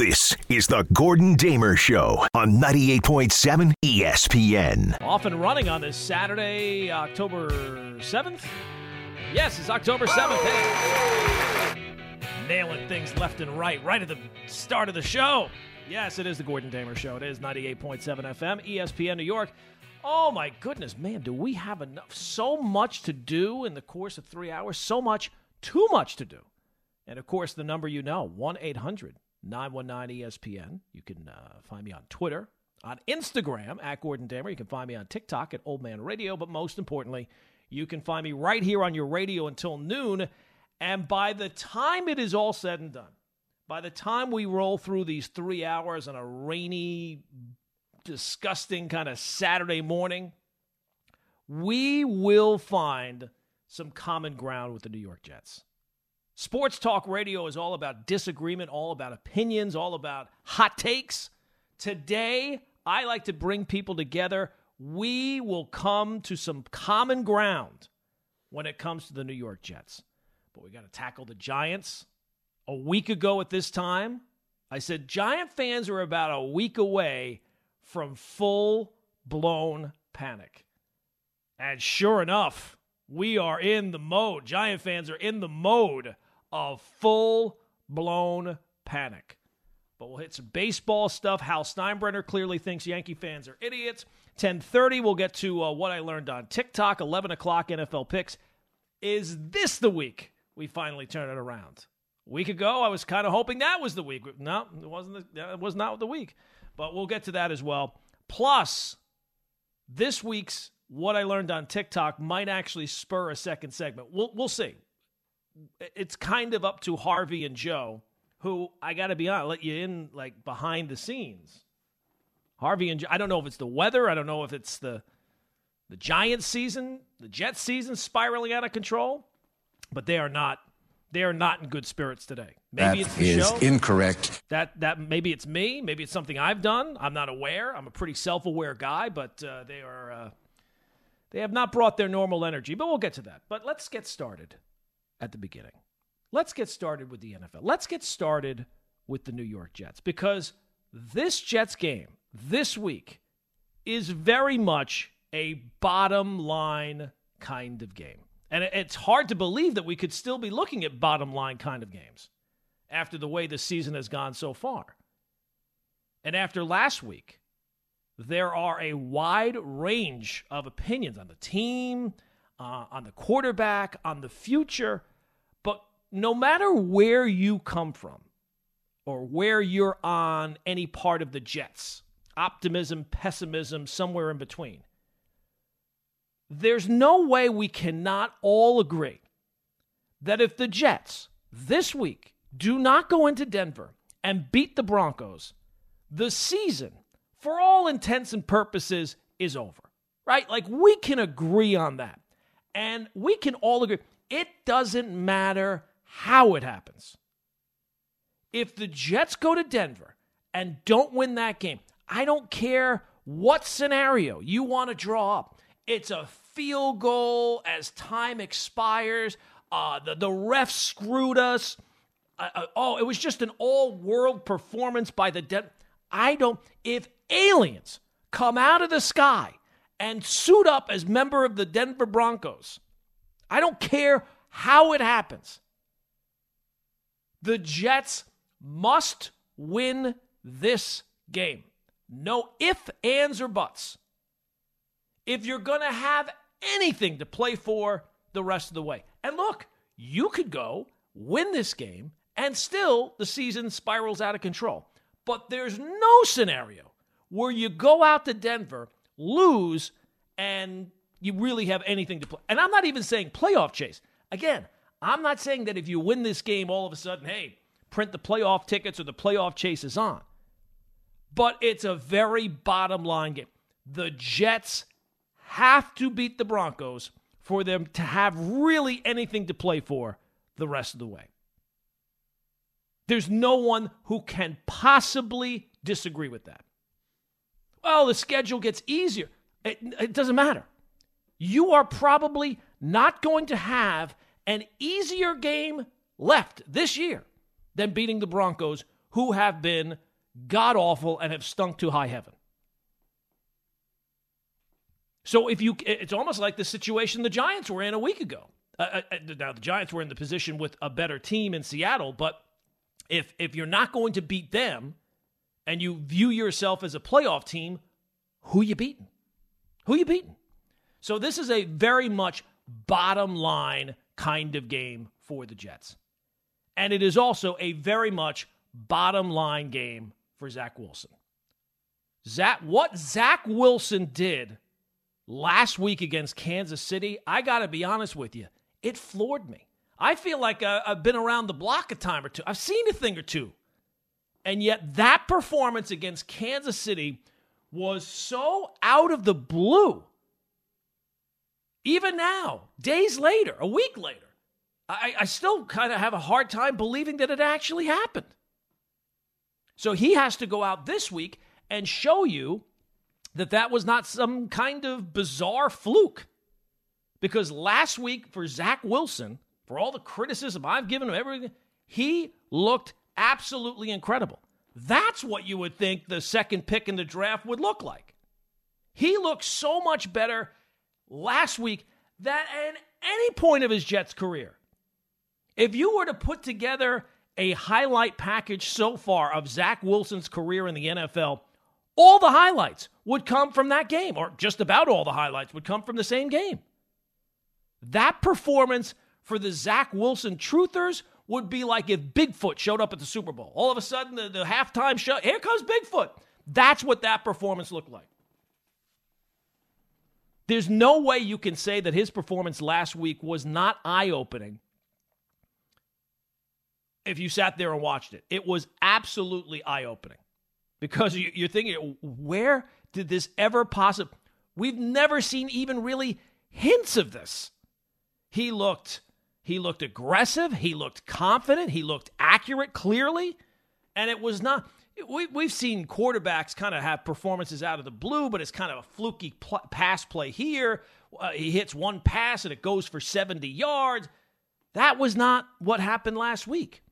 This is the Gordon Damer Show on 98.7 ESPN. Off and running on this Saturday, October 7th. Yes, it's October 7th. Hey. Nailing things left and right, right at the start of the show. Yes, it is the Gordon Damer Show. It is 98.7 FM, ESPN New York. Oh my goodness, man, do we have enough? So much to do in the course of three hours. So much, too much to do. And of course, the number you know, 1 800 919 ESPN. You can uh, find me on Twitter, on Instagram at Gordon Damer. You can find me on TikTok at Old Man Radio. But most importantly, you can find me right here on your radio until noon. And by the time it is all said and done, by the time we roll through these three hours on a rainy, disgusting kind of Saturday morning, we will find some common ground with the New York Jets. Sports talk radio is all about disagreement, all about opinions, all about hot takes. Today, I like to bring people together. We will come to some common ground when it comes to the New York Jets. But we got to tackle the Giants. A week ago at this time, I said Giant fans are about a week away from full blown panic. And sure enough, we are in the mode. Giant fans are in the mode of full blown panic. But we'll hit some baseball stuff. Hal Steinbrenner clearly thinks Yankee fans are idiots. 10:30, we'll get to uh, what I learned on TikTok. 11 o'clock, NFL picks. Is this the week we finally turn it around? A week ago, I was kind of hoping that was the week. No, it wasn't. The, it was not the week. But we'll get to that as well. Plus, this week's what I learned on TikTok might actually spur a second segment. We'll we'll see it's kind of up to Harvey and Joe, who I got to be honest, let you in like behind the scenes. Harvey and Joe, I don't know if it's the weather, I don't know if it's the the Giants season, the Jets season spiraling out of control, but they are not they are not in good spirits today. Maybe that it's the is show. incorrect. That that maybe it's me, maybe it's something I've done. I'm not aware. I'm a pretty self-aware guy, but uh, they are uh, they have not brought their normal energy. But we'll get to that. But let's get started at the beginning. Let's get started with the NFL. Let's get started with the New York Jets because this Jets game this week is very much a bottom line kind of game. And it's hard to believe that we could still be looking at bottom line kind of games after the way the season has gone so far. And after last week, there are a wide range of opinions on the team, uh, on the quarterback, on the future no matter where you come from or where you're on any part of the Jets, optimism, pessimism, somewhere in between, there's no way we cannot all agree that if the Jets this week do not go into Denver and beat the Broncos, the season, for all intents and purposes, is over. Right? Like we can agree on that. And we can all agree. It doesn't matter how it happens. If the Jets go to Denver and don't win that game, I don't care what scenario you want to draw up. It's a field goal as time expires. Uh, the, the refs screwed us. Uh, uh, oh, it was just an all world performance by the Den. I don't. If aliens come out of the sky and suit up as member of the Denver Broncos, I don't care how it happens. The Jets must win this game. No ifs, ands, or buts. If you're going to have anything to play for the rest of the way. And look, you could go win this game and still the season spirals out of control. But there's no scenario where you go out to Denver, lose, and you really have anything to play. And I'm not even saying playoff chase. Again, I'm not saying that if you win this game, all of a sudden, hey, print the playoff tickets or the playoff chase is on. But it's a very bottom line game. The Jets have to beat the Broncos for them to have really anything to play for the rest of the way. There's no one who can possibly disagree with that. Well, the schedule gets easier. It, it doesn't matter. You are probably not going to have an easier game left this year than beating the Broncos, who have been god awful and have stunk to high heaven. So if you, it's almost like the situation the Giants were in a week ago. Uh, uh, uh, now the Giants were in the position with a better team in Seattle, but if if you're not going to beat them, and you view yourself as a playoff team, who you beating? Who you beating? So this is a very much bottom line kind of game for the Jets, and it is also a very much bottom line game for Zach Wilson. Zach, what Zach Wilson did last week against Kansas City, I got to be honest with you, it floored me. I feel like uh, I've been around the block a time or two. I've seen a thing or two. And yet, that performance against Kansas City was so out of the blue. Even now, days later, a week later, I, I still kind of have a hard time believing that it actually happened. So he has to go out this week and show you that that was not some kind of bizarre fluke. Because last week for Zach Wilson, for all the criticism I've given him, everything, he looked absolutely incredible. That's what you would think the second pick in the draft would look like. He looked so much better last week than at any point of his Jets career. If you were to put together a highlight package so far of Zach Wilson's career in the NFL, all the highlights would come from that game, or just about all the highlights would come from the same game. That performance for the Zach Wilson truthers would be like if Bigfoot showed up at the Super Bowl. All of a sudden, the, the halftime show, here comes Bigfoot. That's what that performance looked like. There's no way you can say that his performance last week was not eye opening if you sat there and watched it. It was absolutely eye opening because you're thinking, where did this ever possibly? We've never seen even really hints of this. He looked he looked aggressive, he looked confident, he looked accurate clearly, and it was not we, we've seen quarterbacks kind of have performances out of the blue, but it's kind of a fluky pl- pass play here. Uh, he hits one pass and it goes for 70 yards. That was not what happened last week.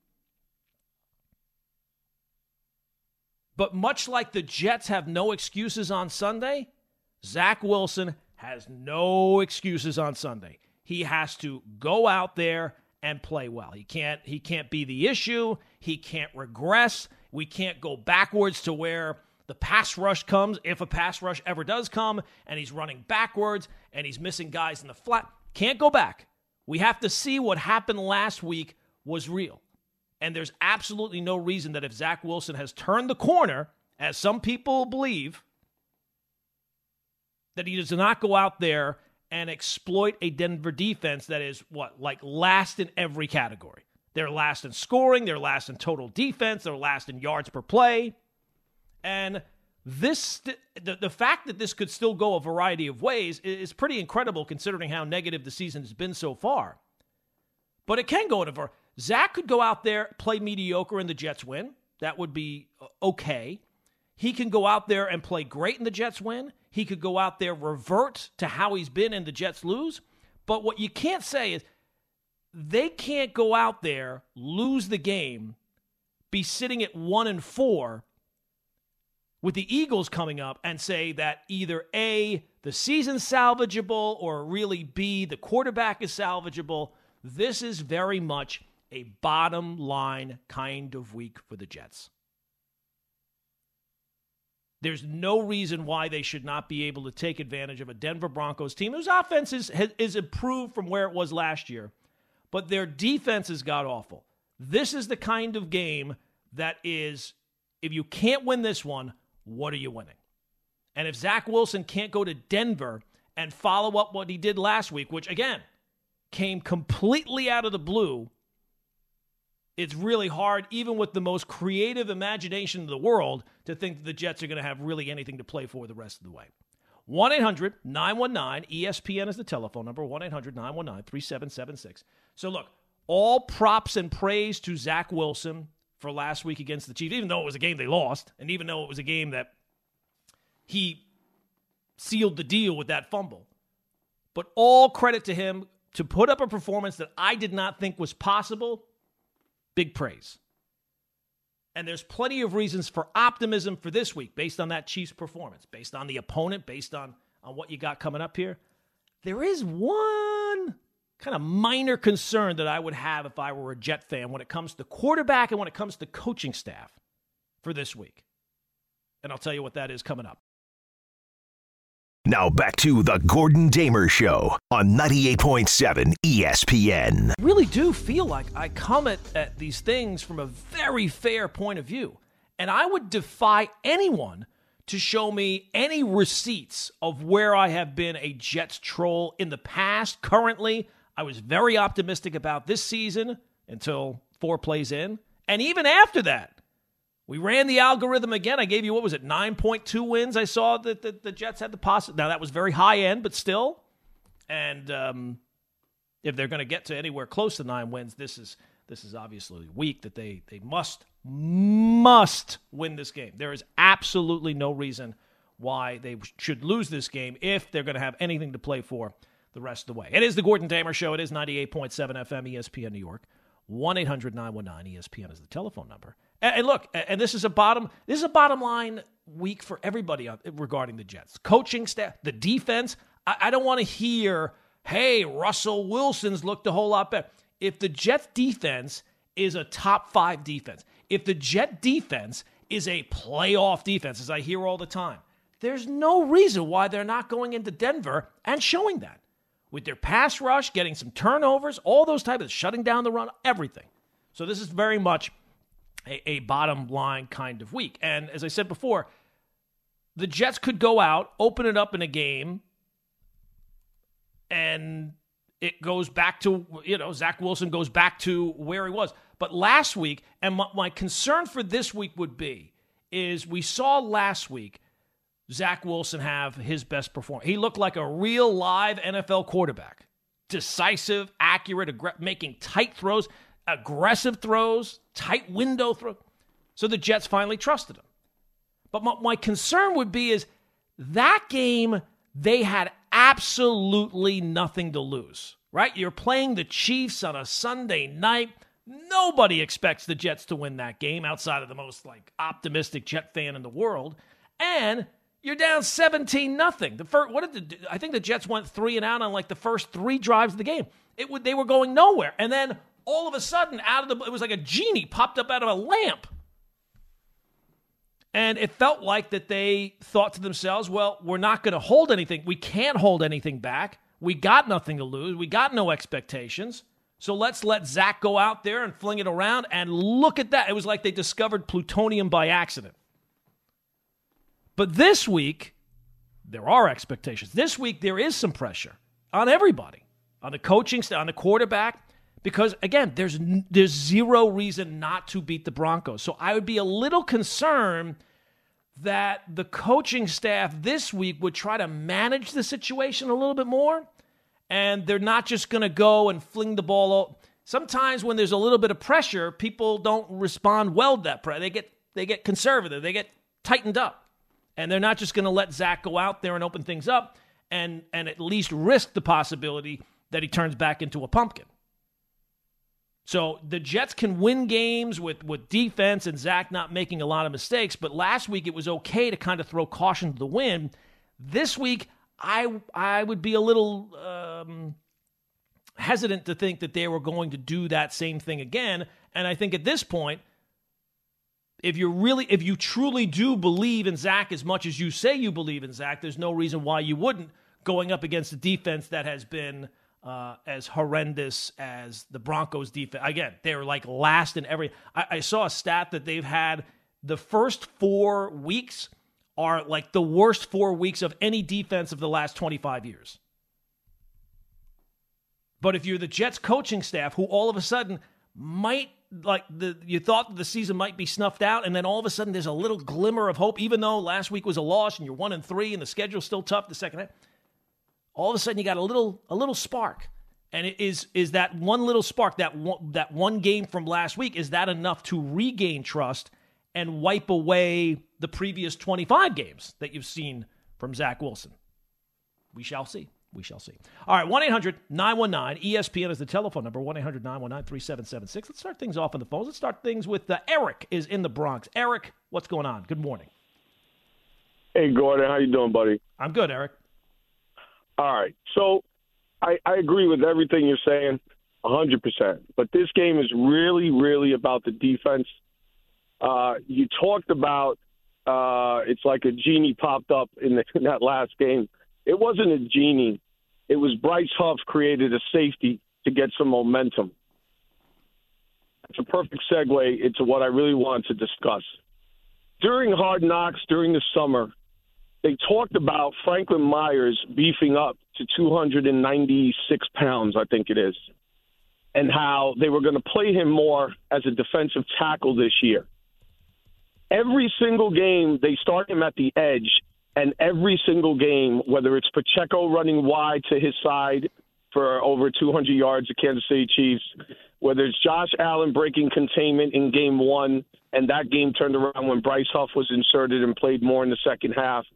But much like the Jets have no excuses on Sunday, Zach Wilson has no excuses on Sunday. He has to go out there and play well. He can't he can't be the issue. He can't regress. We can't go backwards to where the pass rush comes if a pass rush ever does come and he's running backwards and he's missing guys in the flat. Can't go back. We have to see what happened last week was real. And there's absolutely no reason that if Zach Wilson has turned the corner, as some people believe, that he does not go out there and exploit a Denver defense that is what, like last in every category. They're last in scoring, they're last in total defense, they're last in yards per play. And this the, the fact that this could still go a variety of ways is pretty incredible considering how negative the season has been so far. But it can go in a var- Zach could go out there, play mediocre, and the Jets win. That would be uh, okay. He can go out there and play great and the Jets win. He could go out there, revert to how he's been and the Jets lose. But what you can't say is they can't go out there, lose the game, be sitting at one and four with the Eagles coming up and say that either A, the season's salvageable, or really B, the quarterback is salvageable. This is very much a bottom line kind of week for the Jets. There's no reason why they should not be able to take advantage of a Denver Broncos team whose offense is, is improved from where it was last year, but their defense has got awful. This is the kind of game that is, if you can't win this one, what are you winning? And if Zach Wilson can't go to Denver and follow up what he did last week, which again came completely out of the blue it's really hard, even with the most creative imagination in the world, to think that the Jets are going to have really anything to play for the rest of the way. 1 800 919 ESPN is the telephone number 1 800 919 3776. So, look, all props and praise to Zach Wilson for last week against the Chiefs, even though it was a game they lost, and even though it was a game that he sealed the deal with that fumble. But all credit to him to put up a performance that I did not think was possible big praise. And there's plenty of reasons for optimism for this week based on that Chiefs performance, based on the opponent, based on, on what you got coming up here. There is one kind of minor concern that I would have if I were a Jet fan when it comes to quarterback and when it comes to coaching staff for this week. And I'll tell you what that is coming up. Now back to the Gordon Damer Show on 98.7 ESPN. I really do feel like I come at, at these things from a very fair point of view. And I would defy anyone to show me any receipts of where I have been a Jets troll in the past, currently. I was very optimistic about this season until four plays in. And even after that, we ran the algorithm again. I gave you, what was it, 9.2 wins? I saw that the, the Jets had the possibility. Now, that was very high end, but still. And um, if they're going to get to anywhere close to nine wins, this is this is obviously week that they, they must, must win this game. There is absolutely no reason why they should lose this game if they're going to have anything to play for the rest of the way. It is the Gordon Damer Show. It is 98.7 FM ESPN New York. 1 800 919 ESPN is the telephone number. And, look, and this is a bottom this is a bottom line week for everybody regarding the Jets. Coaching staff, the defense. I, I don't want to hear, hey, Russell Wilson's looked a whole lot better. If the Jets defense is a top five defense, if the Jet defense is a playoff defense, as I hear all the time, there's no reason why they're not going into Denver and showing that. With their pass rush, getting some turnovers, all those types of shutting down the run, everything. So this is very much a, a bottom line kind of week. And as I said before, the Jets could go out, open it up in a game, and it goes back to, you know, Zach Wilson goes back to where he was. But last week, and my, my concern for this week would be, is we saw last week Zach Wilson have his best performance. He looked like a real live NFL quarterback. Decisive, accurate, aggr- making tight throws aggressive throws, tight window throw. So the Jets finally trusted him. But my, my concern would be is that game they had absolutely nothing to lose. Right? You're playing the Chiefs on a Sunday night. Nobody expects the Jets to win that game outside of the most like optimistic Jet fan in the world. And you're down 17 nothing. The first what did the, I think the Jets went 3 and out on like the first 3 drives of the game. It would they were going nowhere. And then all of a sudden, out of the it was like a genie popped up out of a lamp. And it felt like that they thought to themselves, well, we're not going to hold anything. We can't hold anything back. We got nothing to lose. We got no expectations. So let's let Zach go out there and fling it around. And look at that. It was like they discovered plutonium by accident. But this week, there are expectations. This week, there is some pressure on everybody on the coaching staff, on the quarterback, because again, there's there's zero reason not to beat the Broncos. So I would be a little concerned that the coaching staff this week would try to manage the situation a little bit more, and they're not just going to go and fling the ball. Out. Sometimes when there's a little bit of pressure, people don't respond well to that pressure. They get they get conservative. They get tightened up, and they're not just going to let Zach go out there and open things up and and at least risk the possibility that he turns back into a pumpkin. So the Jets can win games with, with defense and Zach not making a lot of mistakes, but last week it was okay to kind of throw caution to the wind. This week, I I would be a little um, hesitant to think that they were going to do that same thing again. And I think at this point, if you really, if you truly do believe in Zach as much as you say you believe in Zach, there's no reason why you wouldn't going up against a defense that has been uh, as horrendous as the Broncos defense. Again, they're like last in every. I, I saw a stat that they've had the first four weeks are like the worst four weeks of any defense of the last 25 years. But if you're the Jets coaching staff who all of a sudden might like the you thought the season might be snuffed out and then all of a sudden there's a little glimmer of hope even though last week was a loss and you're 1 and 3 and the schedule's still tough the second half all of a sudden you got a little a little spark. And it is is that one little spark, that one, that one game from last week, is that enough to regain trust and wipe away the previous 25 games that you've seen from Zach Wilson? We shall see. we shall see. All right, 1 800 919 ESPN is the telephone number 1 800 919 3776. Let's start things off on the phones. Let's start things with uh, Eric is in the Bronx. Eric, what's going on? Good morning. Hey, Gordon, how you doing, buddy? I'm good, Eric. All right. So I, I agree with everything you're saying, 100%. But this game is really, really about the defense. Uh, you talked about uh, it's like a genie popped up in, the, in that last game. It wasn't a genie. It was Bryce Huff created a safety to get some momentum. It's a perfect segue into what I really want to discuss. During Hard Knocks during the summer, they talked about Franklin Myers beefing up to 296 pounds, I think it is, and how they were going to play him more as a defensive tackle this year. Every single game, they start him at the edge, and every single game, whether it's Pacheco running wide to his side for over 200 yards, the Kansas City Chiefs, whether it's Josh Allen breaking containment in game one, and that game turned around when Bryce Huff was inserted and played more in the second half.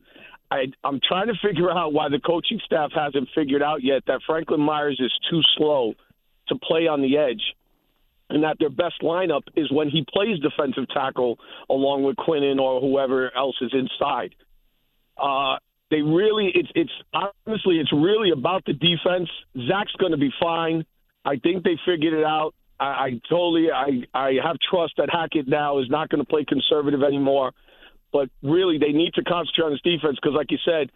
I, I'm trying to figure out why the coaching staff hasn't figured out yet that Franklin Myers is too slow to play on the edge, and that their best lineup is when he plays defensive tackle along with Quinnen or whoever else is inside. Uh, they really, it's it's honestly, it's really about the defense. Zach's going to be fine. I think they figured it out. I, I totally, I I have trust that Hackett now is not going to play conservative anymore. But really, they need to concentrate on this defense because, like you said,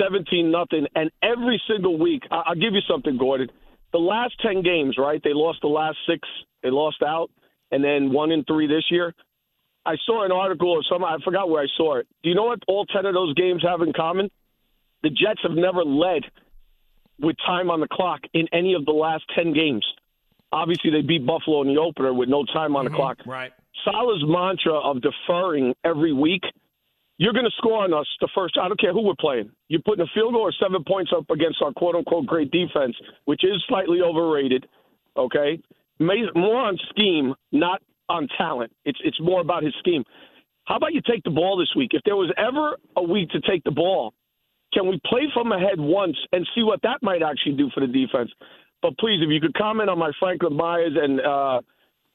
17 nothing, and every single week, I- I'll give you something, Gordon. The last 10 games, right? They lost the last six. They lost out, and then one in three this year. I saw an article or some I forgot where I saw it. Do you know what all 10 of those games have in common? The Jets have never led with time on the clock in any of the last 10 games. Obviously, they beat Buffalo in the opener with no time on the mm-hmm. clock. Right. Salah's mantra of deferring every week, you're going to score on us the first. I don't care who we're playing. You're putting a field goal or seven points up against our quote unquote great defense, which is slightly overrated. Okay, more on scheme, not on talent. It's it's more about his scheme. How about you take the ball this week? If there was ever a week to take the ball, can we play from ahead once and see what that might actually do for the defense? But please, if you could comment on my Franklin Myers and uh,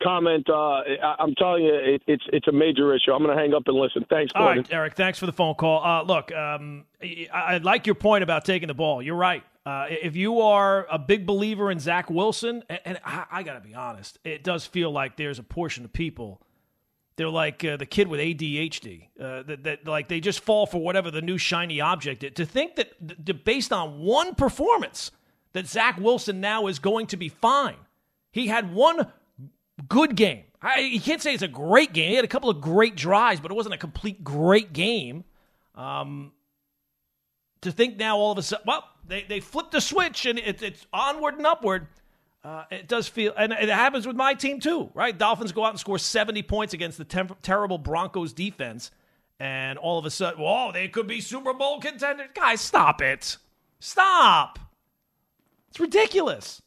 comment. Uh, I, am telling you, it, it's it's a major issue. I'm going to hang up and listen. Thanks, Gordon. All right, Eric. Thanks for the phone call. Uh, look, um, I, I, like your point about taking the ball. You're right. Uh, if you are a big believer in Zach Wilson, and, and I, I got to be honest, it does feel like there's a portion of people. They're like uh, the kid with ADHD. Uh, that, that like they just fall for whatever the new shiny object is. To think that, based on one performance, that Zach Wilson now is going to be fine. He had one good game. I, you can't say it's a great game. He had a couple of great drives, but it wasn't a complete great game. Um, to think now all of a sudden, well, they, they flipped the switch and it, it's onward and upward. Uh, it does feel, and it happens with my team too, right? Dolphins go out and score 70 points against the terrible Broncos defense, and all of a sudden, whoa, they could be Super Bowl contenders. Guys, stop it. Stop. It's ridiculous.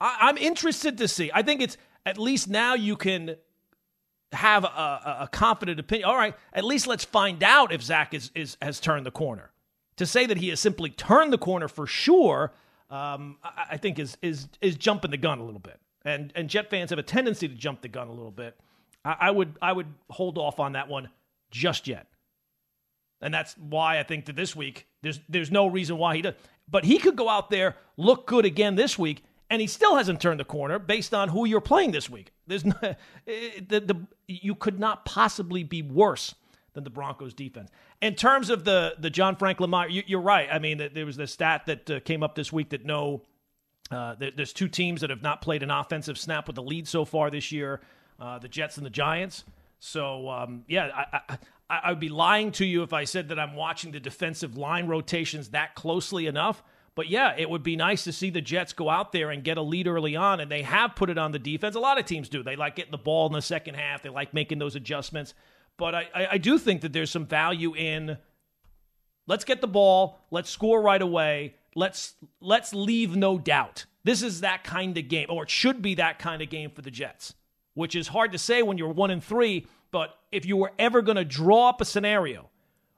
I, I'm interested to see. I think it's at least now you can have a, a, confident opinion. All right, at least let's find out if Zach is, is has turned the corner. To say that he has simply turned the corner for sure, um, I, think is is is jumping the gun a little bit. And and Jet fans have a tendency to jump the gun a little bit. I, I would I would hold off on that one just yet. And that's why I think that this week there's there's no reason why he does. But he could go out there, look good again this week, and he still hasn't turned the corner based on who you're playing this week. There's no, the, the, you could not possibly be worse than the Broncos defense. In terms of the the John Franklin Meyer, you, are right. I mean, there was the stat that uh, came up this week that no, uh, there's two teams that have not played an offensive snap with the lead so far this year: uh, the Jets and the Giants. So um, yeah, I, I, I would be lying to you if I said that I'm watching the defensive line rotations that closely enough. But yeah, it would be nice to see the Jets go out there and get a lead early on, and they have put it on the defense. A lot of teams do. They like getting the ball in the second half. They like making those adjustments. But I, I, I do think that there's some value in let's get the ball, let's score right away, let's let's leave no doubt. This is that kind of game, or it should be that kind of game for the Jets, which is hard to say when you're one and three. But if you were ever going to draw up a scenario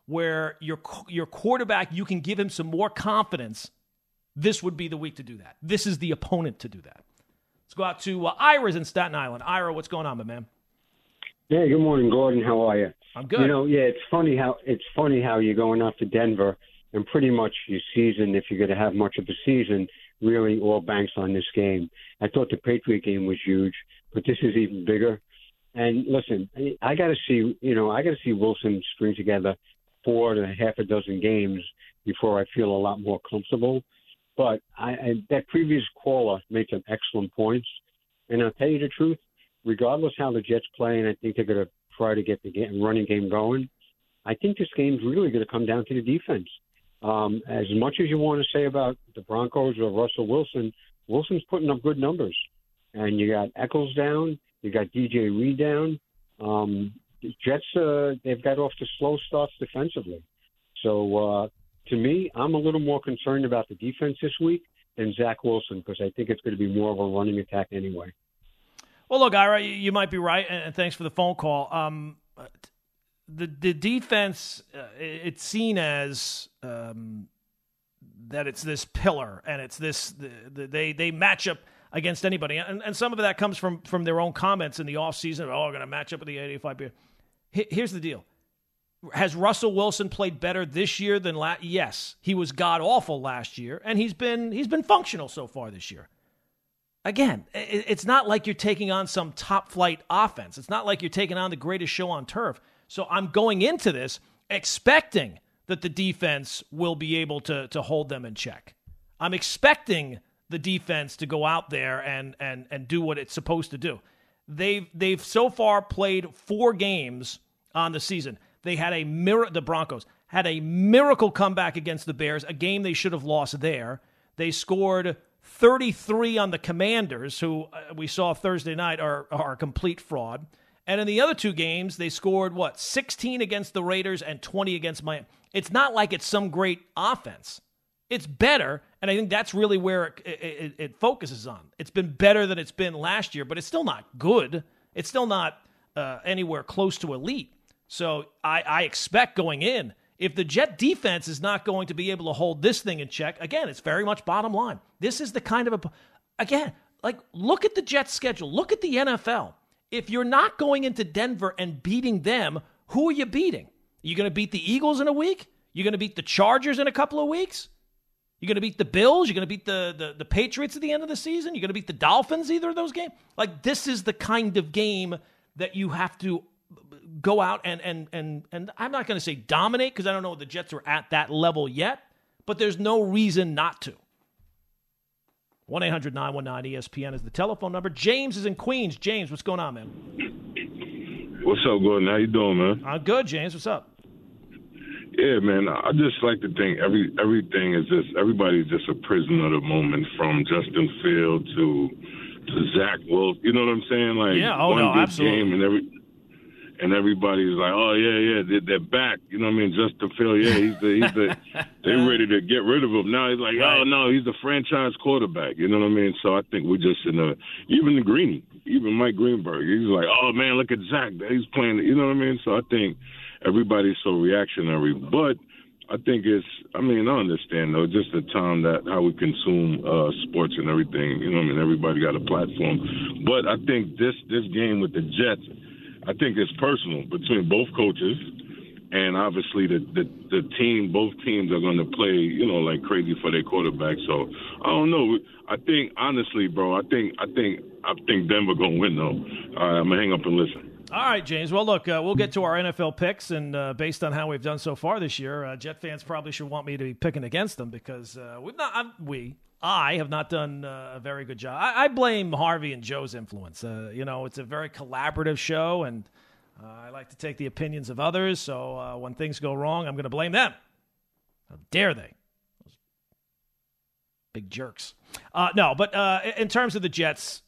where your your quarterback, you can give him some more confidence this would be the week to do that. This is the opponent to do that. Let's go out to uh, Ira's in Staten Island. Ira, what's going on, my man? Yeah, good morning, Gordon. How are you? I'm good. You know, yeah, it's funny how it's funny how you're going off to Denver and pretty much your season, if you're going to have much of a season, really all banks on this game. I thought the Patriot game was huge, but this is even bigger. And listen, I got to see, you know, I got to see Wilson string together four to half a dozen games before I feel a lot more comfortable. But I, I that previous caller made some excellent points, and I'll tell you the truth. Regardless how the Jets play, and I think they're going to try to get the game, running game going. I think this game's really going to come down to the defense. Um, as much as you want to say about the Broncos or Russell Wilson, Wilson's putting up good numbers. And you got Echols down, you got DJ Reed down. Um, the Jets, uh, they've got off to slow starts defensively. So uh, to me, I'm a little more concerned about the defense this week than Zach Wilson because I think it's going to be more of a running attack anyway. Well, look, Ira, you might be right, and thanks for the phone call. Um, the the defense uh, it's seen as um, that it's this pillar and it's this the, the, they they match up against anybody and, and some of that comes from from their own comments in the offseason oh we're going to match up with the 85 Bears here's the deal has Russell Wilson played better this year than last yes he was god awful last year and he's been he's been functional so far this year again it's not like you're taking on some top flight offense it's not like you're taking on the greatest show on turf so I'm going into this expecting that the defense will be able to, to hold them in check. I'm expecting the defense to go out there and, and, and do what it's supposed to do. They've, they've so far played four games on the season. They had a mirror, the Broncos had a miracle comeback against the Bears, a game they should have lost there. They scored 33 on the Commanders, who uh, we saw Thursday night are, are a complete fraud. And in the other two games, they scored what 16 against the Raiders and 20 against Miami. It's not like it's some great offense. It's better, and I think that's really where it, it, it focuses on. It's been better than it's been last year, but it's still not good. It's still not uh, anywhere close to elite. So I, I expect going in, if the Jet defense is not going to be able to hold this thing in check, again, it's very much bottom line. This is the kind of a, again, like look at the Jets schedule, look at the NFL if you're not going into Denver and beating them, who are you beating? Are you going to beat the Eagles in a week? You're going to beat the Chargers in a couple of weeks? You're going to beat the Bills? You're going to beat the, the, the Patriots at the end of the season? You're going to beat the Dolphins either of those games? Like, this is the kind of game that you have to go out and, and, and, and I'm not going to say dominate because I don't know the Jets are at that level yet, but there's no reason not to. 1 800 919 ESPN is the telephone number. James is in Queens. James, what's going on, man? What's up, Gordon? How you doing, man? I'm good, James. What's up? Yeah, man. I just like to think every everything is just everybody's just a prisoner of the moment, from Justin Field to to Zach Wolf. You know what I'm saying? Like yeah, oh one no, good absolutely. game and every and everybody's like, "Oh yeah, yeah, they're, they're back." You know what I mean? Just to feel, yeah, he's the, he's the, they're ready to get rid of him. Now he's like, Right. "Oh no, he's the franchise quarterback." You know what I mean? So I think we're just in a, even the Greeny, even Mike Greenberg, he's like, "Oh man, look at Zach, he's playing." You know what I mean? So I think everybody's so reactionary, but. I think it's. I mean, I understand though. Just the time that how we consume uh, sports and everything. You know, what I mean, everybody got a platform. But I think this this game with the Jets, I think it's personal between both coaches, and obviously the the, the team. Both teams are going to play, you know, like crazy for their quarterback. So I don't know. I think honestly, bro, I think I think I think Denver going to win though. All right, I'm gonna hang up and listen. All right, James. Well, look, uh, we'll get to our NFL picks, and uh, based on how we've done so far this year, uh, Jet fans probably should want me to be picking against them because uh, we've not. I'm, we, I have not done uh, a very good job. I, I blame Harvey and Joe's influence. Uh, you know, it's a very collaborative show, and I like to take the opinions of others. So when things go wrong, I'm going to blame them. How dare they? Those big jerks. no, but in terms of the Jets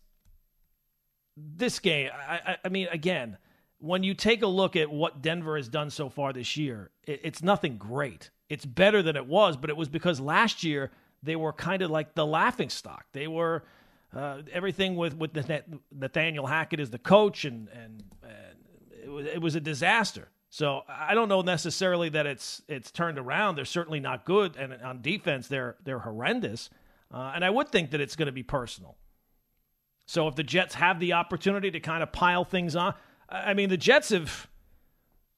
this game, I, I, I, mean, again, when you take a look at what Denver has done so far this year, it, it's nothing great. It's better than it was, but it was because last year they were kind of like the laughing stock. They were uh, everything with with Nathaniel Hackett as the coach, and and, and it, was, it was a disaster. So I don't know necessarily that it's it's turned around. They're certainly not good, and on defense they're they're horrendous. Uh, and I would think that it's going to be personal. So if the Jets have the opportunity to kind of pile things on, I mean, the Jets have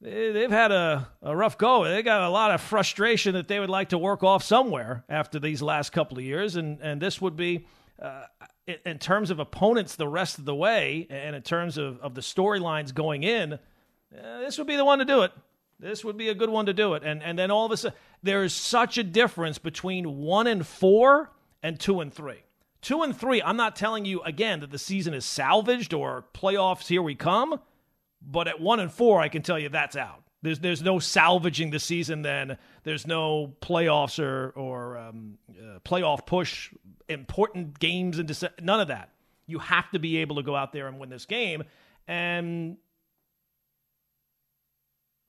they've had a, a rough go. They got a lot of frustration that they would like to work off somewhere after these last couple of years, and and this would be. Uh, in terms of opponents the rest of the way, and in terms of, of the storylines going in, uh, this would be the one to do it. This would be a good one to do it. And and then all of a sudden, there's such a difference between one and four and two and three. Two and three, I'm not telling you again that the season is salvaged or playoffs here we come, but at one and four, I can tell you that's out. There's there's no salvaging the season. Then there's no playoffs or or um, uh, playoff push, important games and Dece- none of that. You have to be able to go out there and win this game. And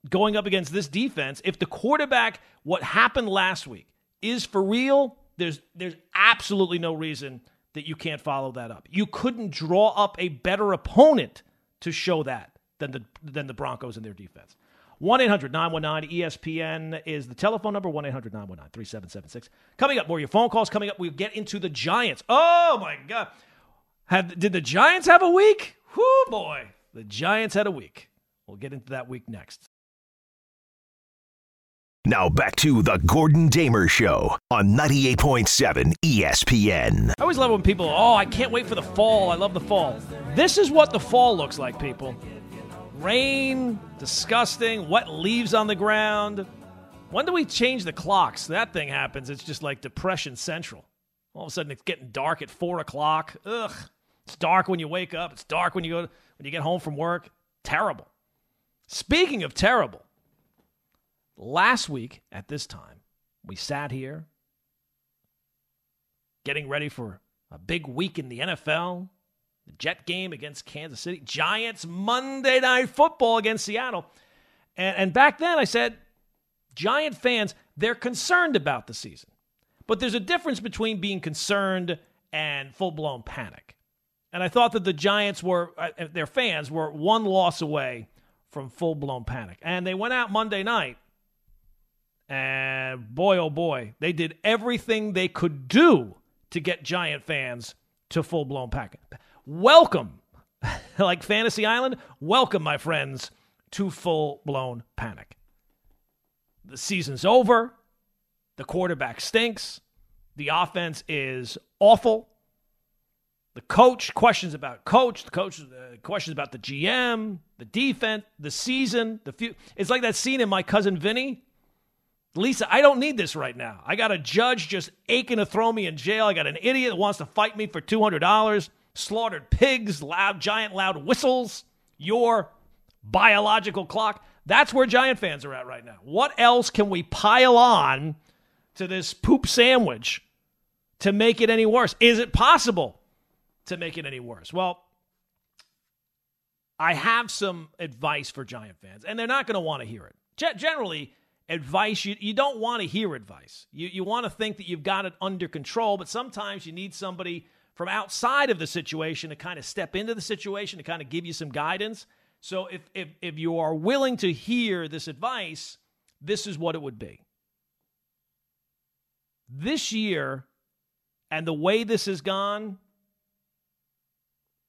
going up against this defense, if the quarterback, what happened last week, is for real, there's there's absolutely no reason that you can't follow that up. You couldn't draw up a better opponent to show that than the than the Broncos and their defense. 1 800 919 ESPN is the telephone number 1 800 919 3776. Coming up, more your phone calls. Coming up, we'll get into the Giants. Oh, my God. Have, did the Giants have a week? Whoo, boy. The Giants had a week. We'll get into that week next. Now back to the Gordon Damer Show on 98.7 ESPN. I always love when people, oh, I can't wait for the fall. I love the fall. This is what the fall looks like, people. Rain, disgusting, wet leaves on the ground. When do we change the clocks? That thing happens. It's just like depression central. All of a sudden, it's getting dark at four o'clock. Ugh. It's dark when you wake up. It's dark when you go when you get home from work. Terrible. Speaking of terrible, Last week at this time, we sat here getting ready for a big week in the NFL, the Jet game against Kansas City, Giants Monday Night Football against Seattle. And, and back then I said, Giant fans, they're concerned about the season. But there's a difference between being concerned and full blown panic. And I thought that the Giants were, uh, their fans were one loss away from full blown panic. And they went out Monday night and boy, oh boy, they did everything they could do to get Giant fans to full blown pack. Welcome, like Fantasy Island, welcome, my friends, to full blown panic. The season's over. The quarterback stinks. The offense is awful. The coach questions about coach. The coach uh, questions about the GM, the defense, the season. The few. It's like that scene in My Cousin Vinny Lisa, I don't need this right now. I got a judge just aching to throw me in jail. I got an idiot that wants to fight me for $200, slaughtered pigs, loud, giant, loud whistles, your biological clock. That's where Giant fans are at right now. What else can we pile on to this poop sandwich to make it any worse? Is it possible to make it any worse? Well, I have some advice for Giant fans, and they're not going to want to hear it. G- generally, advice you, you don't want to hear advice you, you want to think that you've got it under control but sometimes you need somebody from outside of the situation to kind of step into the situation to kind of give you some guidance. So if if, if you are willing to hear this advice this is what it would be. This year and the way this has gone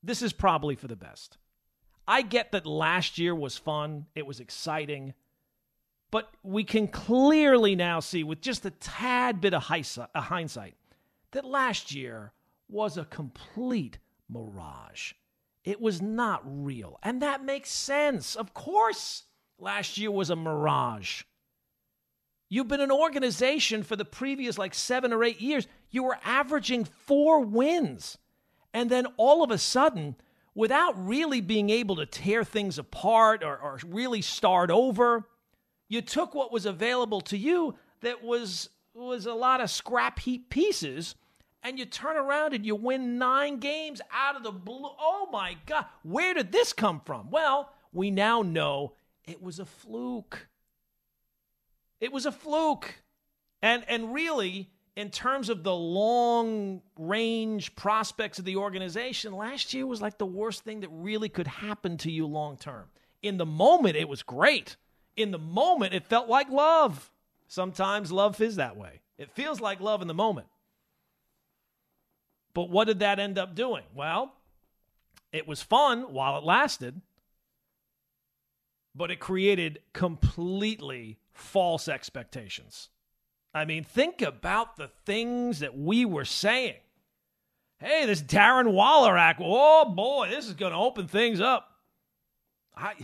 this is probably for the best. I get that last year was fun it was exciting but we can clearly now see, with just a tad bit of uh, hindsight, that last year was a complete mirage. It was not real. And that makes sense. Of course, last year was a mirage. You've been an organization for the previous like seven or eight years. You were averaging four wins. And then all of a sudden, without really being able to tear things apart or, or really start over, you took what was available to you that was was a lot of scrap heap pieces and you turn around and you win 9 games out of the blue. Oh my god, where did this come from? Well, we now know it was a fluke. It was a fluke. And and really in terms of the long range prospects of the organization, last year was like the worst thing that really could happen to you long term. In the moment, it was great in the moment, it felt like love. Sometimes love is that way. It feels like love in the moment. But what did that end up doing? Well, it was fun while it lasted, but it created completely false expectations. I mean, think about the things that we were saying. Hey, this Darren Waller act. Oh boy, this is going to open things up. I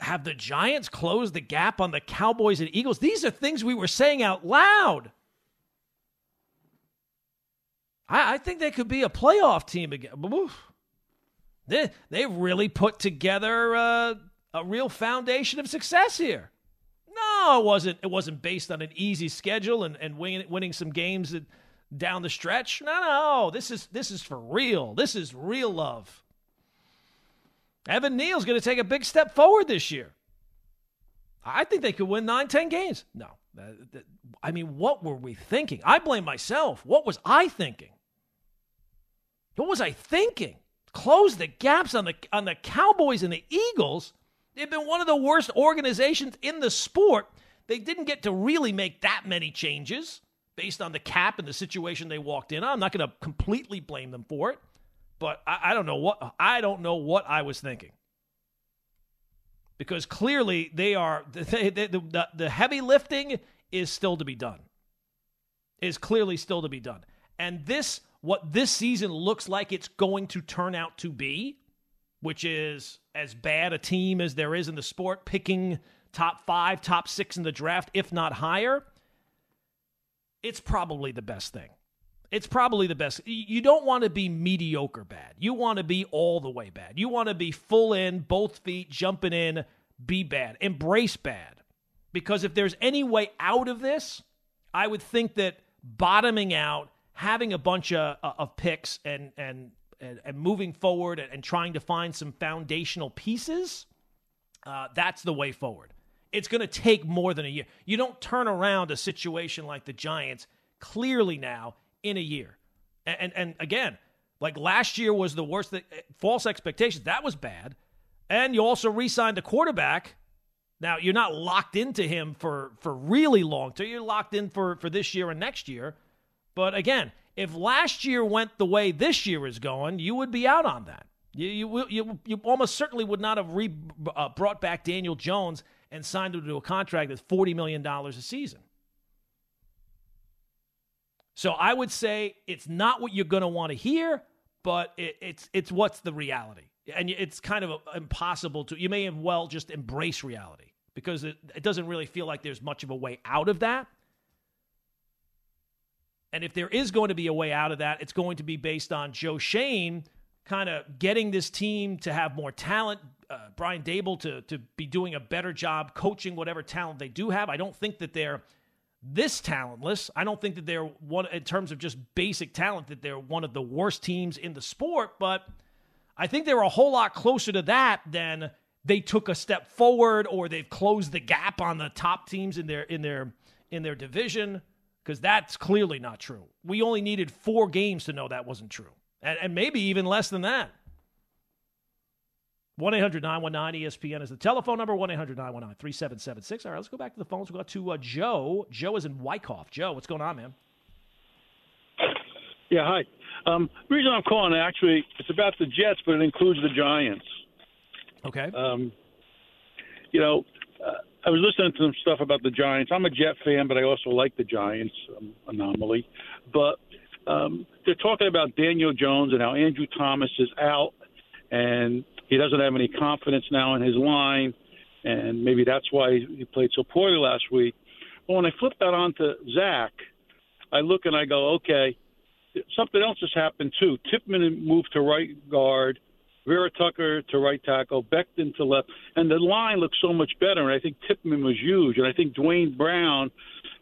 have the Giants closed the gap on the Cowboys and Eagles. These are things we were saying out loud. I, I think they could be a playoff team again. They, they've really put together uh, a real foundation of success here. No, it wasn't. It wasn't based on an easy schedule and, and winning, winning some games down the stretch. No, no, this is this is for real. This is real love. Evan Neal's going to take a big step forward this year. I think they could win nine, ten games. No, I mean, what were we thinking? I blame myself. What was I thinking? What was I thinking? Close the gaps on the on the Cowboys and the Eagles. They've been one of the worst organizations in the sport. They didn't get to really make that many changes based on the cap and the situation they walked in. I'm not going to completely blame them for it, but I, I don't know what I don't know what I was thinking because clearly they are they, they, the, the, the heavy lifting is still to be done. Is clearly still to be done, and this what this season looks like it's going to turn out to be which is as bad a team as there is in the sport, picking top five, top six in the draft, if not higher, it's probably the best thing. It's probably the best. You don't want to be mediocre bad. You want to be all the way bad. You want to be full in, both feet, jumping in, be bad, embrace bad. Because if there's any way out of this, I would think that bottoming out, having a bunch of, of picks and, and and, and moving forward and, trying to find some foundational pieces, uh, that's the way forward. It's going to take more than a year. You don't turn around a situation like the Giants clearly now in a year. And, and, and again, like last year was the worst, th- false expectations. That was bad. And you also re signed a quarterback. Now, you're not locked into him for, for really long term. You're locked in for, for this year and next year. But again, if last year went the way this year is going, you would be out on that. You you you, you almost certainly would not have re, uh, brought back Daniel Jones and signed him to a contract that's forty million dollars a season. So I would say it's not what you're going to want to hear, but it, it's it's what's the reality, and it's kind of impossible to. You may well just embrace reality because it, it doesn't really feel like there's much of a way out of that. And if there is going to be a way out of that, it's going to be based on Joe Schoen kind of getting this team to have more talent, uh, Brian Daboll to to be doing a better job coaching whatever talent they do have. I don't think that they're this talentless. I don't think that they're one in terms of just basic talent that they're one of the worst teams in the sport, but I think they're a whole lot closer to that than they took a step forward or they've closed the gap on the top teams in their in their in their division because that's clearly not true. We only needed four games to know that wasn't true, and, and maybe even less than that. 1 800 919 ESPN is the telephone number 1 800 919 3776. All right, let's go back to the phones. We'll go to uh, Joe. Joe is in Wyckoff. Joe, what's going on, man? Yeah, hi. Um, the reason I'm calling actually it's about the Jets, but it includes the Giants. Okay. Um, you know, uh, I was listening to some stuff about the Giants. I'm a Jet fan, but I also like the Giants um, anomaly. But um, they're talking about Daniel Jones and how Andrew Thomas is out, and he doesn't have any confidence now in his line, and maybe that's why he played so poorly last week. But when I flip that on to Zach, I look and I go, okay, something else has happened too. Tippmann moved to right guard. Vera Tucker to right tackle, Becton to left, and the line looks so much better. And I think Tippmann was huge, and I think Duane Brown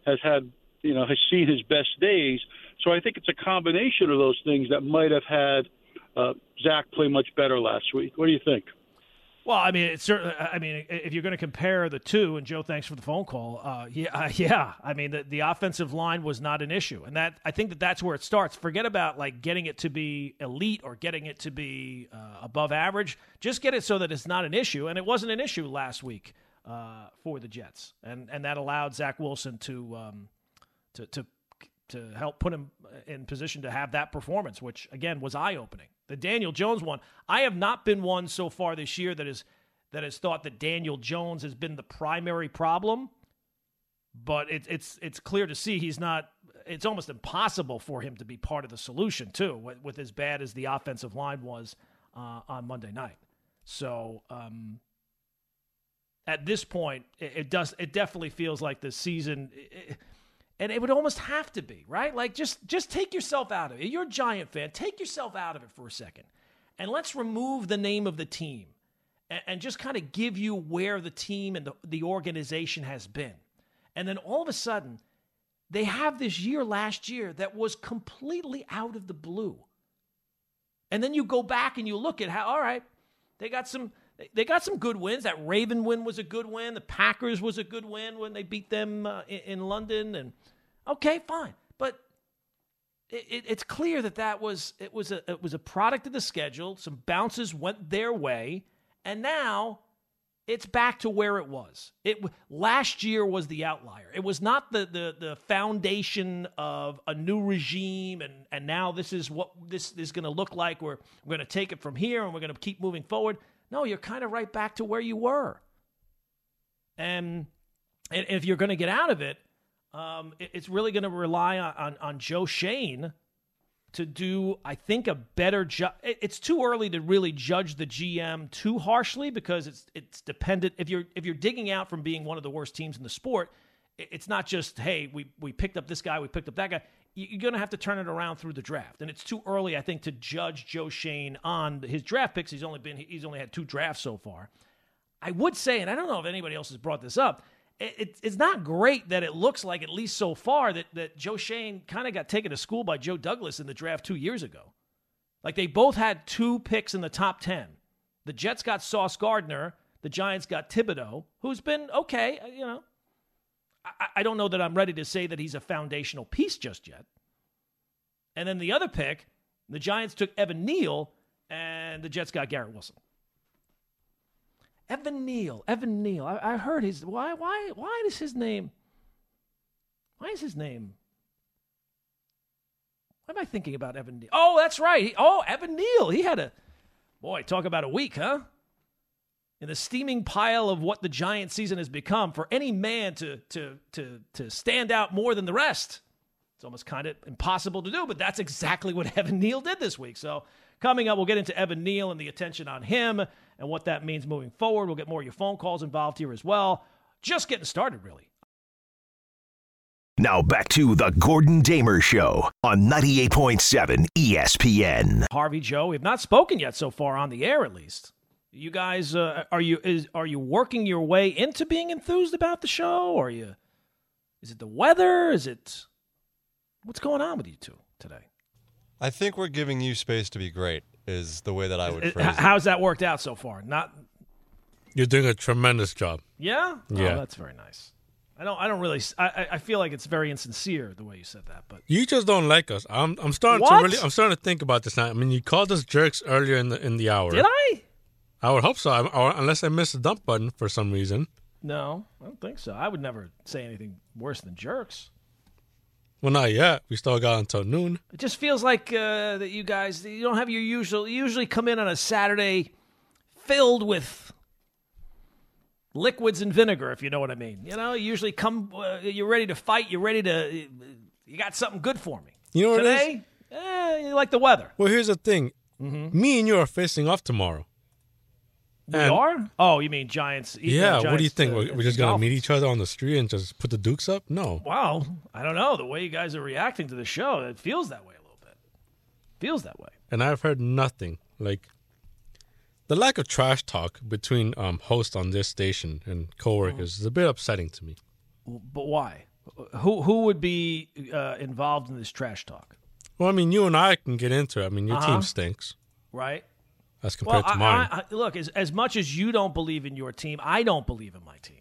has had, you know, has seen his best days. So I think it's a combination of those things that might have had uh, Zach play much better last week. What do you think? Well, I mean, it's certainly. I mean, if you're going to compare the two, and Joe, thanks for the phone call. Uh, yeah, uh, yeah. I mean, the, the offensive line was not an issue, and that I think that that's where it starts. Forget about like getting it to be elite or getting it to be uh, above average. Just get it so that it's not an issue, and it wasn't an issue last week uh, for the Jets, and and that allowed Zach Wilson to um, to to to help put him in position to have that performance, which again was eye opening. The Daniel Jones one, I have not been one so far this year that is that has thought that Daniel Jones has been the primary problem, but it, it's it's clear to see he's not. It's almost impossible for him to be part of the solution too, with, with as bad as the offensive line was uh, on Monday night. So um, at this point, it, it, does. It definitely feels like the season. It, and it would almost have to be right? Like just just take yourself out of it. You're a giant fan. Take yourself out of it for a second. And let's remove the name of the team and, and just kind of give you where the team and the, the organization has been. And then all of a sudden they have this year last year that was completely out of the blue. And then you go back and you look at how all right they got some they got some good wins. That Raven win was a good win. The Packers was a good win when they beat them uh, in, in, London. And okay, fine, but it, it, it's clear that that was it was a it was a product of the schedule. Some bounces went their way, and now it's back to where it was. It last year was the outlier. It was not the the the foundation of a new regime, and and now this is what this is going to look like. We're we're going to take it from here, and we're going to keep moving forward. No, you're kind of right back to where you were. And, if you're going to get out of it, um, it's really going to rely on, on, on, Joe Schoen to do, I think, a better job. It's too early to really judge the GM too harshly because it's it's dependent. If you're if you're digging out from being one of the worst teams in the sport, it's not just hey we we picked up this guy, we picked up that guy you're going to have to turn it around through the draft. And it's too early, I think, to judge Joe Schoen on his draft picks. He's only been he's only had two drafts so far. I would say, and I don't know if anybody else has brought this up, it, it's not great that it looks like, at least so far, that, that Joe Schoen kind of got taken to school by Joe Douglas in the draft two years ago. Like they both had two picks in the top 10. The Jets got Sauce Gardner, the Giants got Thibodeaux, who's been okay, uh, you know, I, I don't know that I'm ready to say that he's a foundational piece just yet. And then the other pick, the Giants took Evan Neal, and the Jets got Garrett Wilson. Evan Neal, Evan Neal. I, I heard his. Why? Why? Why is his name? Why is his name? Why am I thinking about Evan Neal? Oh, that's right. He, oh, Evan Neal. He had a boy. Talk about a week, huh? In the steaming pile of what the Giant season has become, for any man to to to to stand out more than the rest, it's almost kind of impossible to do. But that's exactly what Evan Neal did this week. So coming up, we'll get into Evan Neal and the attention on him and what that means moving forward. We'll get more of your phone calls involved here as well. Just getting started, really. Now back to the Gordon Damer Show on 98.7 ESPN. Harvey Joe, we've not spoken yet so far on the air, at least. You guys, uh, are you is are you working your way into being enthused about the show? Or are you? Is it the weather? Is it what's going on with you two today? I think we're giving you space to be great. Is the way that I would phrase it. How's that worked out so far? Not. You're doing a tremendous job. Yeah. Yeah. Oh, that's very nice. I don't. I don't really. I. I feel like it's very insincere the way you said that. But you just don't like us. I'm. I'm starting what? to really. I'm starting to think about this now. I mean, you called us jerks earlier in the in the hour. Did I? I would hope so, or unless I missed the dump button for some reason. No, I don't think so. I would never say anything worse than jerks. Well, not yet. We still got until noon. It just feels like uh, that you guys you don't have your usual. You usually come in on a Saturday filled with liquids and vinegar, if you know what I mean. You know, you usually come. Uh, you're ready to fight. You're ready to. You got something good for me. You know what Today, eh, you like the weather. Well, here's the thing. Mm-hmm. Me and you are facing off tomorrow. We and, are? Oh, you mean Giants? Yeah. Giants, what do you think? Uh, we're, we're just gonna meet each other on the street and just put the dukes up? No. Wow. I don't know. The way you guys are reacting to the show, it feels that way a little bit. Feels that way. And I've heard nothing like the lack of trash talk between um, hosts on this station and coworkers mm. is a bit upsetting to me. But why? Who who would be uh, involved in this trash talk? Well, I mean, you and I can get into it. I mean, your uh-huh. team stinks, right? As compared well, to mine. I, I, look, as, as much as you don't believe in your team, I don't believe in my team.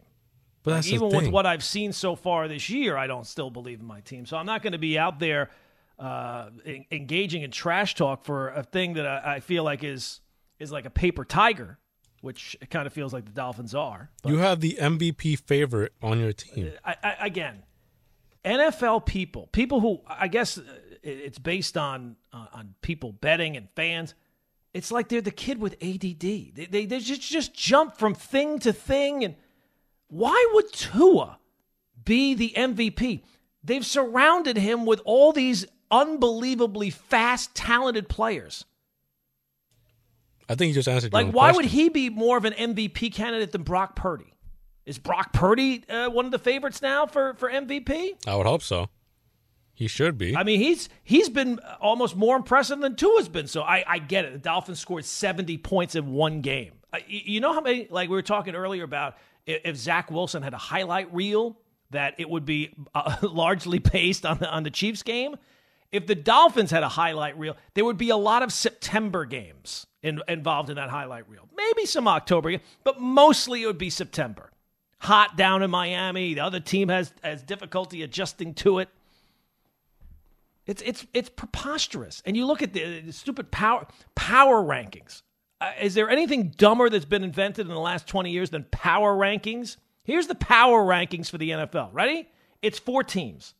But that's like, even with what I've seen so far this year, I don't still believe in my team. So I'm not going to be out there uh, en- engaging in trash talk for a thing that I, I, feel like is is like a paper tiger, which it kind of feels like the Dolphins are. But, you have the MVP favorite on your team. I, again, NFL people, people who I guess uh, it's based on uh, on people betting and fans. It's like they're the kid with ADD. They, they, they just, just jump from thing to thing. And why would Tua be the MVP? They've surrounded him with all these unbelievably fast, talented players. I think you just answered. Like, why question. would he be more of an MVP candidate than Brock Purdy? Is Brock Purdy uh, one of the favorites now for for MVP? I would hope so. He should be. I mean, he's he's been almost more impressive than Tua's been. So I, I get it. The Dolphins scored seventy points in one game. you know how many? Like we were talking earlier about if Zach Wilson had a highlight reel, that it would be uh, largely based on the on the Chiefs game. If the Dolphins had a highlight reel, there would be a lot of September games in, involved in that highlight reel. Maybe some October, but mostly it would be September. Hot down in Miami. The other team has has difficulty adjusting to it. It's it's it's preposterous. And you look at the, the stupid power power rankings. Uh, is there anything dumber that's been invented in the last 20 years than power rankings? Here's the power rankings for the NFL. Ready? It's four teams.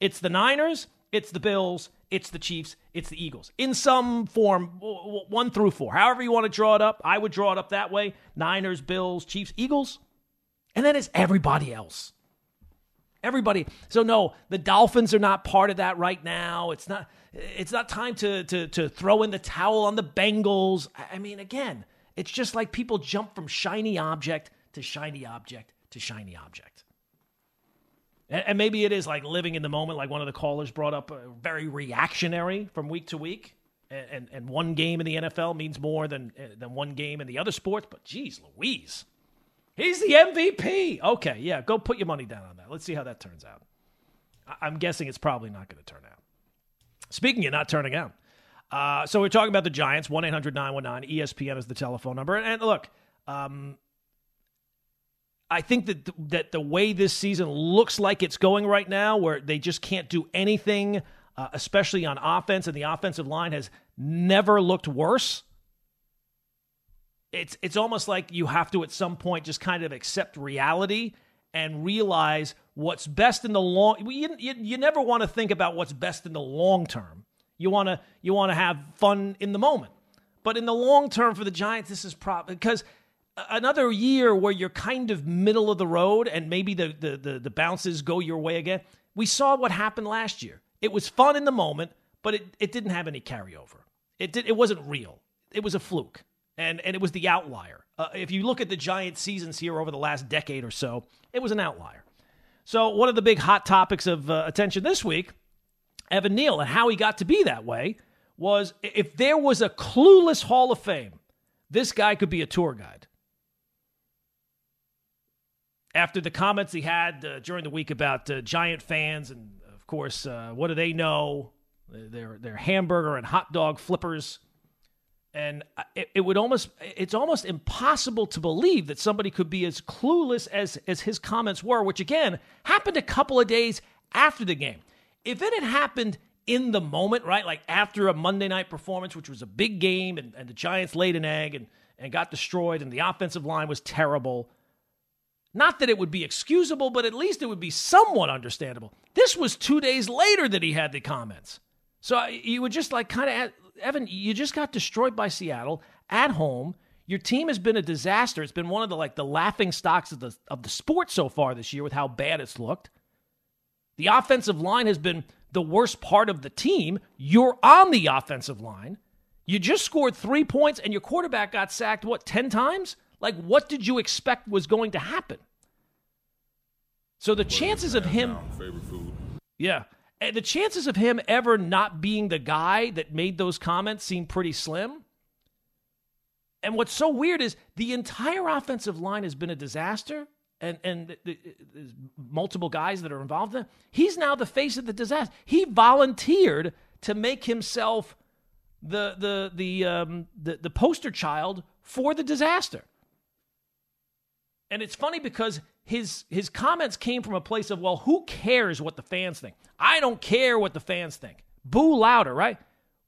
It's the Niners, it's the Bills, it's the Chiefs, it's the Eagles. In some form, one through four. However you want to draw it up, I would draw it up that way Niners, Bills, Chiefs, Eagles. And then it's everybody else. Everybody. So no, the Dolphins are not part of that right now. It's not it's not time to to to throw in the towel on the Bengals. I mean, again, it's just like people jump from shiny object to shiny object to shiny object. And, maybe it is like living in the moment, like one of the callers brought up, uh, very reactionary from week to week. And, and, and one game in the NFL means more than uh, than one game in the other sports. But geez, Louise, he's the MVP. Okay, yeah, go put your money down on that. Let's see how that turns out. I- am guessing it's probably not going to turn out. Speaking of not turning out, uh, so we're talking about the Giants. One 919 ESPN is the telephone number. And, look, um, I think that th- that the way this season looks like it's going right now, where they just can't do anything, uh, especially on offense, and the offensive line has never looked worse. It's it's almost like you have to at some point just kind of accept reality and realize what's best in the long. You, you, you never want to think about what's best in the long term. You want to you want to have fun in the moment, but in the long term for the Giants, this is probably because another year where you're kind of middle of the road and maybe the, the, the, the, bounces go your way again. We saw what happened last year. It was fun in the moment, but it, it didn't have any carryover. It, did, it wasn't real. It was a fluke, and, and it was the outlier. Uh, if you look at the Giant seasons here over the last decade or so, it was an outlier. So, one of the big hot topics of uh, attention this week, Evan Neal, and how he got to be that way, was if there was a clueless Hall of Fame, this guy could be a tour guide after the comments he had uh, during the week about uh, Giant fans, and of course, uh, what do they know? They're hamburger and hot dog flippers. And it, it, would almost, it's almost impossible to believe that somebody could be as clueless as, as his comments were, which again happened a couple of days after the game. If it had happened in the moment, right, like after a Monday night performance, which was a big game, and, and the Giants laid an egg and, and got destroyed, and the offensive line was terrible, not that it would be excusable, but at least it would be somewhat understandable. This was two days later that he had the comments. So you would just like kind of, Evan, you just got destroyed by Seattle at home. Your team has been a disaster. It's been one of the like the laughing stocks of the of the sport so far this year with how bad it's looked. The offensive line has been the worst part of the team. You're on the offensive line. You just scored 3 points and your quarterback got sacked what 10 times? Like what did you expect was going to happen? So the chances of him, yeah, the chances of him ever not being the guy that made those comments seem pretty slim. And what's so weird is the entire offensive line has been a disaster, and and the, the, multiple guys that are involved in it. He's now the face of the disaster. He volunteered to make himself the the the um, the, the poster child for the disaster. And it's funny because his his comments came from a place of, well, who cares what the fans think? I don't care what the fans think. Boo louder, right?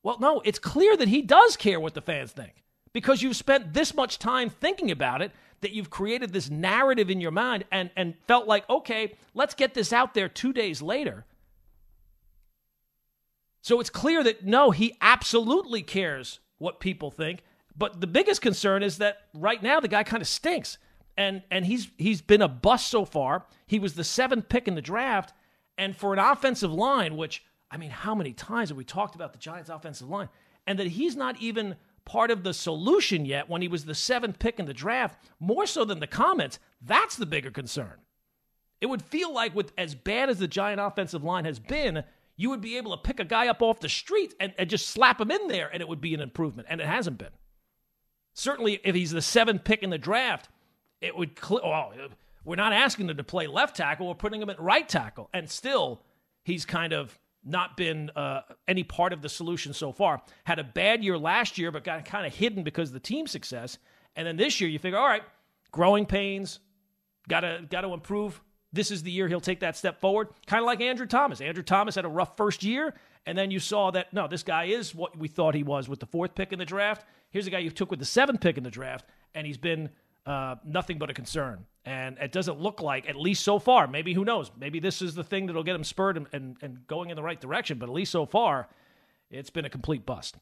Well, no, it's clear that he does care what the fans think because you've spent this much time thinking about it that you've created this narrative in your mind and, and felt like, okay, let's get this out there two days later. So it's clear that no, he absolutely cares what people think. But the biggest concern is that right now the guy kind of stinks. And and he's he's been a bust so far. He was the seventh pick in the draft. And for an offensive line, which I mean, how many times have we talked about the Giants' offensive line? And that he's not even part of the solution yet when he was the seventh pick in the draft, more so than the comments. That's the bigger concern. It would feel like, with as bad as the Giant offensive line has been, you would be able to pick a guy up off the street and, and just slap him in there, and it would be an improvement. And it hasn't been. Certainly, if he's the seventh pick in the draft, it would. Cl- oh, we're not asking him to play left tackle. We're putting him at right tackle, and still, he's kind of not been uh, any part of the solution so far. Had a bad year last year, but got kind of hidden because of the team success. And then this year, you figure, all right, growing pains, gotta gotta improve. This is the year he'll take that step forward. Kind of like Andrew Thomas. Andrew Thomas had a rough first year, and then you saw that no, this guy is what we thought he was with the fourth pick in the draft. Here's a guy you took with the seventh pick in the draft, and he's been uh, nothing but a concern. And it doesn't look like, at least so far, maybe who knows, maybe this is the thing that'll get him spurred and, and, and going in the right direction. But at least so far, it's been a complete bust.